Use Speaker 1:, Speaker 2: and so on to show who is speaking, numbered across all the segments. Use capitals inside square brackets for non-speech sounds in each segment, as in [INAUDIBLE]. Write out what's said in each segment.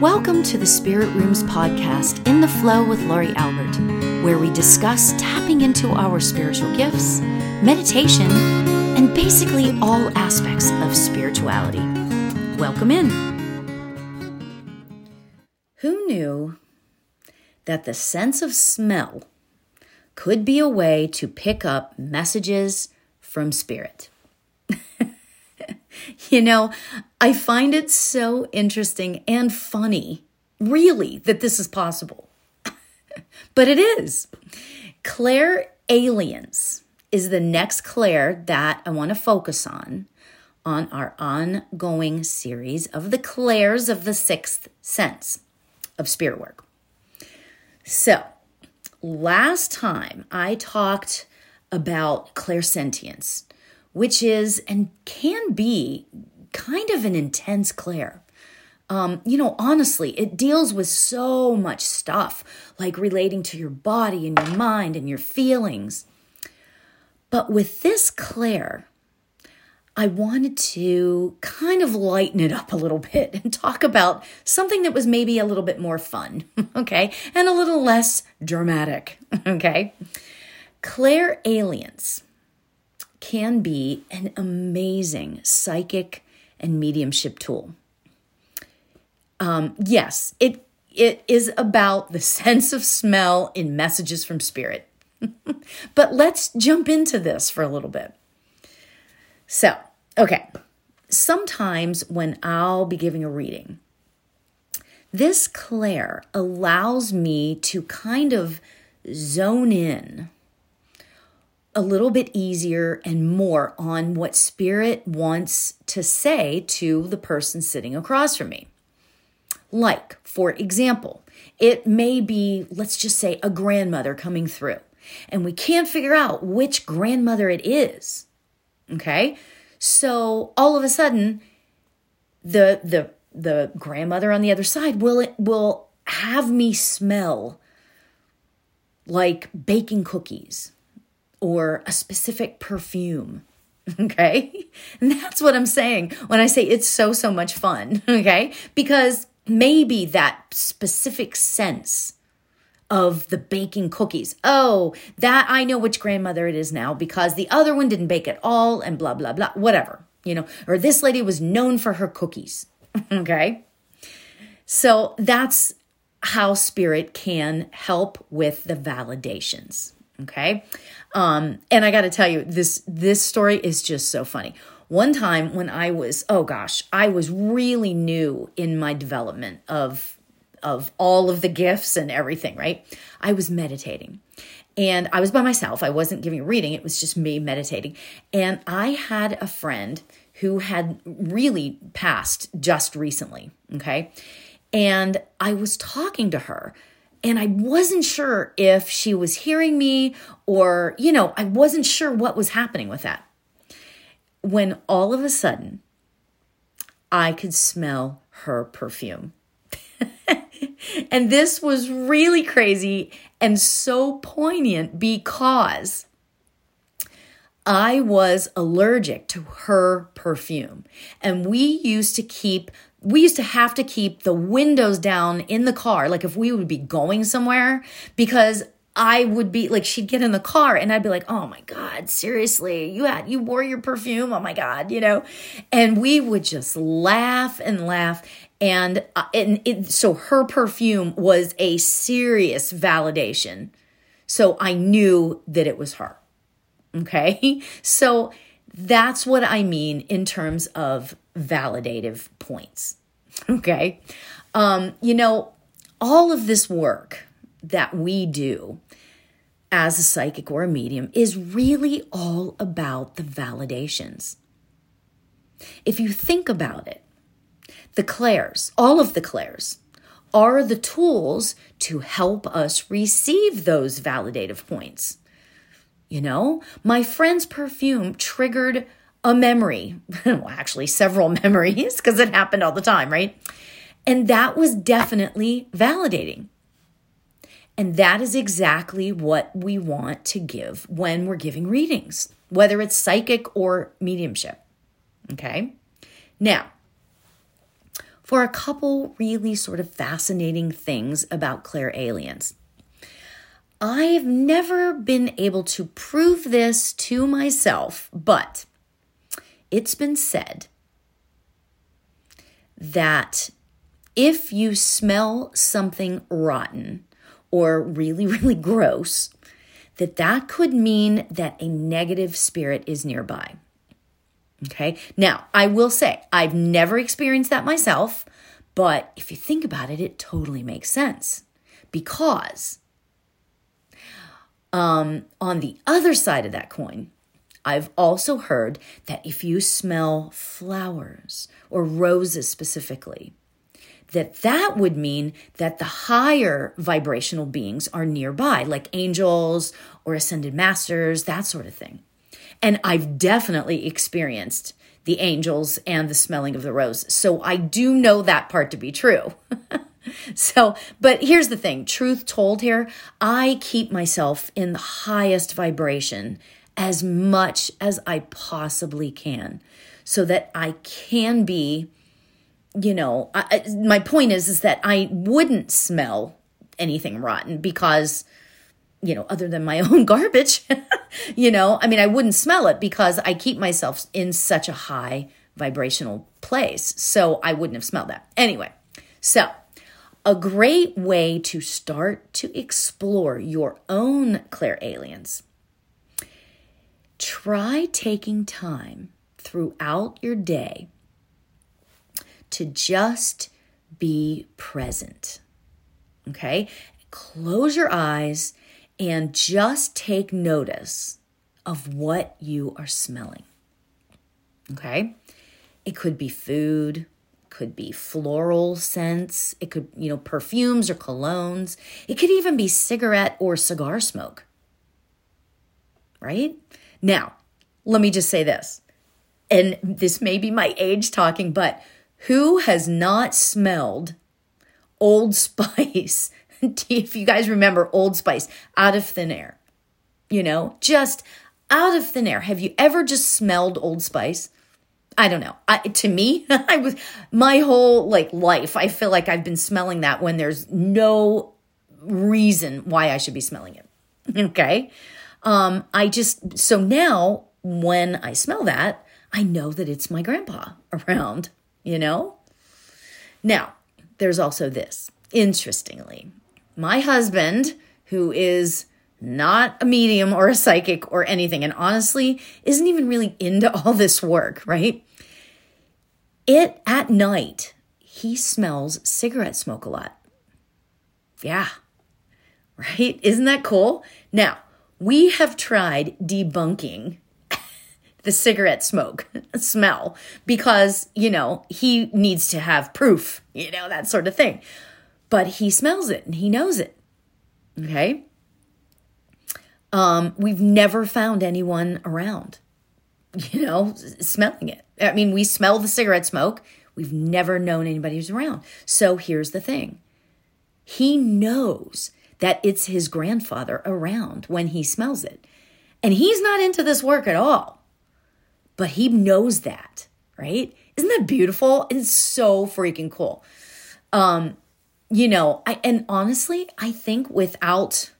Speaker 1: Welcome to the Spirit Rooms podcast, In the Flow with Laurie Albert, where we discuss tapping into our spiritual gifts, meditation, and basically all aspects of spirituality. Welcome in. Who knew that the sense of smell could be a way to pick up messages from spirit? [LAUGHS] You know, I find it so interesting and funny, really, that this is possible. [LAUGHS] but it is. Claire Aliens is the next clair that I want to focus on on our ongoing series of the clairs of the Sixth Sense of Spirit Work. So, last time I talked about clairsentience which is and can be kind of an intense clair. Um, you know, honestly, it deals with so much stuff, like relating to your body and your mind and your feelings. But with this clair, I wanted to kind of lighten it up a little bit and talk about something that was maybe a little bit more fun, [LAUGHS] okay, and a little less dramatic, [LAUGHS] okay. Clairalience can be an amazing psychic and mediumship tool. Um, yes, it it is about the [LAUGHS] sense of smell in messages from spirit. [LAUGHS] but let's jump into this for a little bit. So, okay, sometimes when I'll be giving a reading, this clair allows me to kind of zone in a little bit easier and more on what spirit wants to say to the person sitting across from me. Like, for example, it may be, let's just say, a grandmother coming through, and we can't figure out which grandmother it is. Okay? So all of a sudden, the the the grandmother on the other side will will have me smell like baking cookies or a specific perfume. [LAUGHS] Okay. And that's what I'm saying when I say it's so, so much fun. [LAUGHS] Okay. Because maybe that specific sense of the baking cookies. Oh, that I know which grandmother it is now because the other one didn't bake at all and blah, blah, blah, whatever, you know, or this lady was known for her cookies. [LAUGHS] okay. So that's how spirit can help with the validations. Okay. Um, and I got to tell you, this this story is just so funny. One time when I was, oh gosh, I was really new in my development of of all of the gifts and everything, right? I was meditating. And I was by myself. I wasn't giving a reading. It was just me meditating. And I had a friend who had really passed just recently, okay? And I was talking to her and I wasn't sure if she was hearing me or, you know, I wasn't sure what was happening with that. When all of a sudden, I could smell her perfume. [LAUGHS] and this was really crazy and so poignant because I was allergic to her perfume. And we used to keep we used to have to keep the windows down in the car, like if we would be going somewhere, because I would be like, she'd get in the car and I'd be like, oh my God, seriously, you had, you wore your perfume. Oh my God, you know? And we would just laugh and laugh. And, uh, and it, so her perfume was a serious validation. So I knew that it was her. Okay. [LAUGHS] So that's what I mean in terms of validative points. [LAUGHS] Okay. Um, you know, all of this work that we do as a psychic or a medium is really all about the validations. If you think about it, the clairs, all of the clairs, are the tools to help us receive those validative points. You know, my friend's perfume triggered a memory, [LAUGHS] well, actually, several [LAUGHS] memories, because it happened all the time, right? And that was definitely validating. And that is exactly what we want to give when we're giving readings, whether it's psychic or mediumship. Okay. Now, for a couple really sort of fascinating things about clairalience. I've never been able to prove this to myself, but it's been said that if you smell something rotten or really, [LAUGHS] really gross, that that could mean that a negative spirit is nearby. Okay. Now, I will say, I've never experienced that myself, but if you think about it, it totally makes sense because um, on the other side of that coin, I've also heard that if you smell flowers or roses specifically, that that would mean that the higher vibrational beings are nearby, like angels or ascended masters, that sort of thing. And I've definitely experienced the angels and the smelling of the rose. So I do know that part to be true. [LAUGHS] [LAUGHS] so, but here's the thing truth told here, I keep myself in the highest vibration as much as I possibly can so that I can be you know, I, my point is is that I wouldn't smell anything rotten because you know, other than my [LAUGHS] own garbage, [LAUGHS] you know, I mean, I wouldn't smell it because I keep myself in such a high vibrational place. So I wouldn't have smelled that. Anyway, so a great way to start to explore your own clairalience. Try taking time throughout your day to just be present. Okay? Close your eyes and just take notice of what you are smelling. Okay? It could be food, could be floral scents, it could, you know, perfumes or colognes. It could even be cigarette or cigar smoke. Right? Now, let me just say this. And this may be my age talking, but who has not smelled Old [LAUGHS] Spice? if you guys remember Old Spice out of thin air, you know, just out of thin air. Have you ever just smelled Old Spice? I don't know. I, to me, [LAUGHS] I was my whole like life. I feel like I've been smelling that when there's no reason why I should be smelling it. [LAUGHS] Okay. Um, I just so now when I smell that, I know that it's my grandpa [LAUGHS] around you know? Now, there's also this. Interestingly, my husband, who is not a medium or a psychic or anything, and honestly isn't even really into all this work, right? It at night, he smells cigarette smoke a lot. Yeah, right? Isn't that cool? Now, we have tried debunking [LAUGHS] the cigarette smoke [LAUGHS] smell because, you know, he needs to have proof, you know, that sort of thing. But he smells it and he knows it. Okay. Um, we've never found anyone around, you know, smelling it. I mean, we smell the cigarette smoke. We've never known anybody who's around. So here's the thing he knows that it's his grandfather around when he smells it. And he's not into this work at all but he knows that, right? Isn't that beautiful? It's so freaking cool. Um, you know, I and honestly, I think without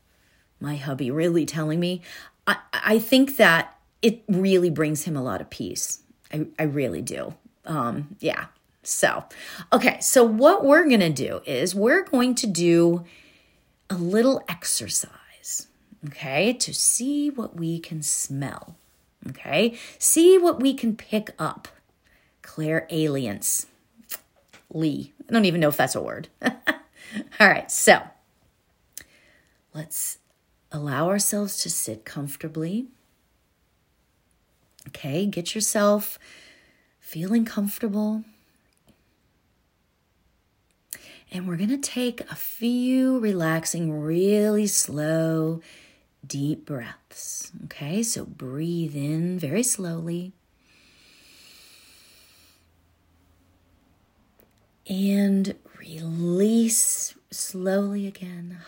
Speaker 1: my hubby really telling me, I, I think that it really brings him a lot of peace. I, I really do. Um, yeah. So, okay. So, what we're going to do is we're going to do a little exercise, okay, to see what we can smell. Okay, see what we can pick up. Claire aliens. Lee. I don't even know if that's a word. [LAUGHS] All right, so let's allow ourselves to sit comfortably. Okay, get yourself feeling comfortable. And we're going to take a few relaxing, really slow, deep breaths. Okay, so breathe in very slowly. And release slowly again.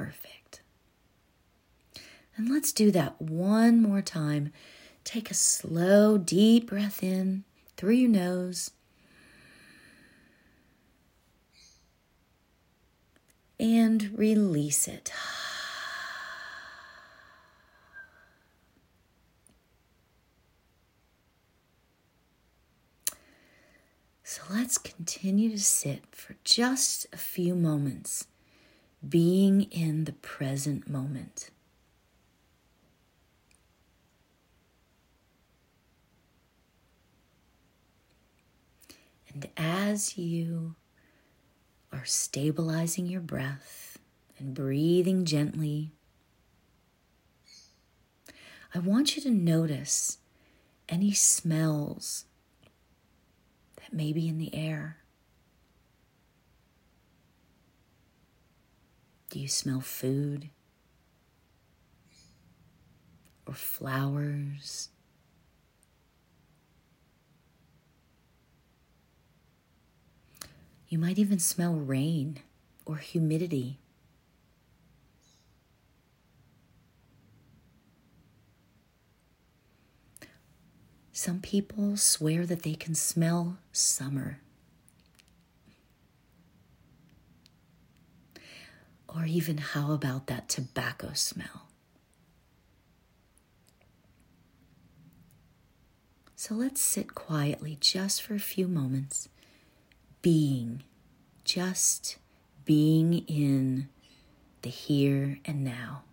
Speaker 1: Perfect. And let's do that one more time take a slow, deep breath in through your nose. And release it. So let's continue to sit for just a few moments, being in the present moment. And as you are stabilizing your breath and breathing gently, I want you to notice any smells that may be in the air. Do you smell food or flowers? You might even smell rain or humidity. Some people swear that they can smell summer. Or even, how about that tobacco smell? So let's sit quietly just for a few moments being, just being in the here and now.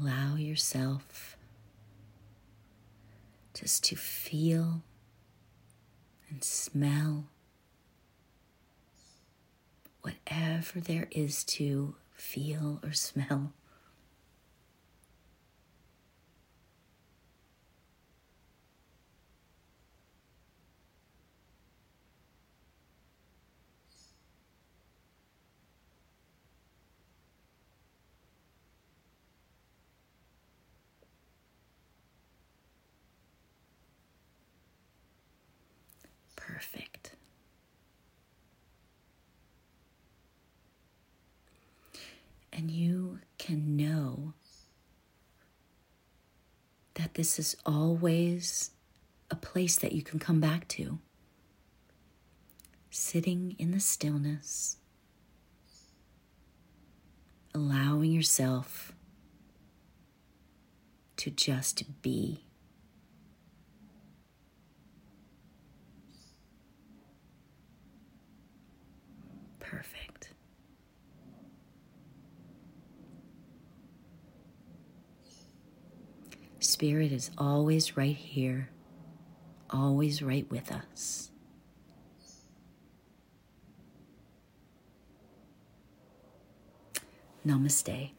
Speaker 1: allow yourself just to feel and smell whatever there is to feel or smell. Perfect. And you can know that this is always a place that you can come back to. Sitting in the stillness, allowing yourself to just be. Perfect. Spirit is always right here, always right with us. Namaste.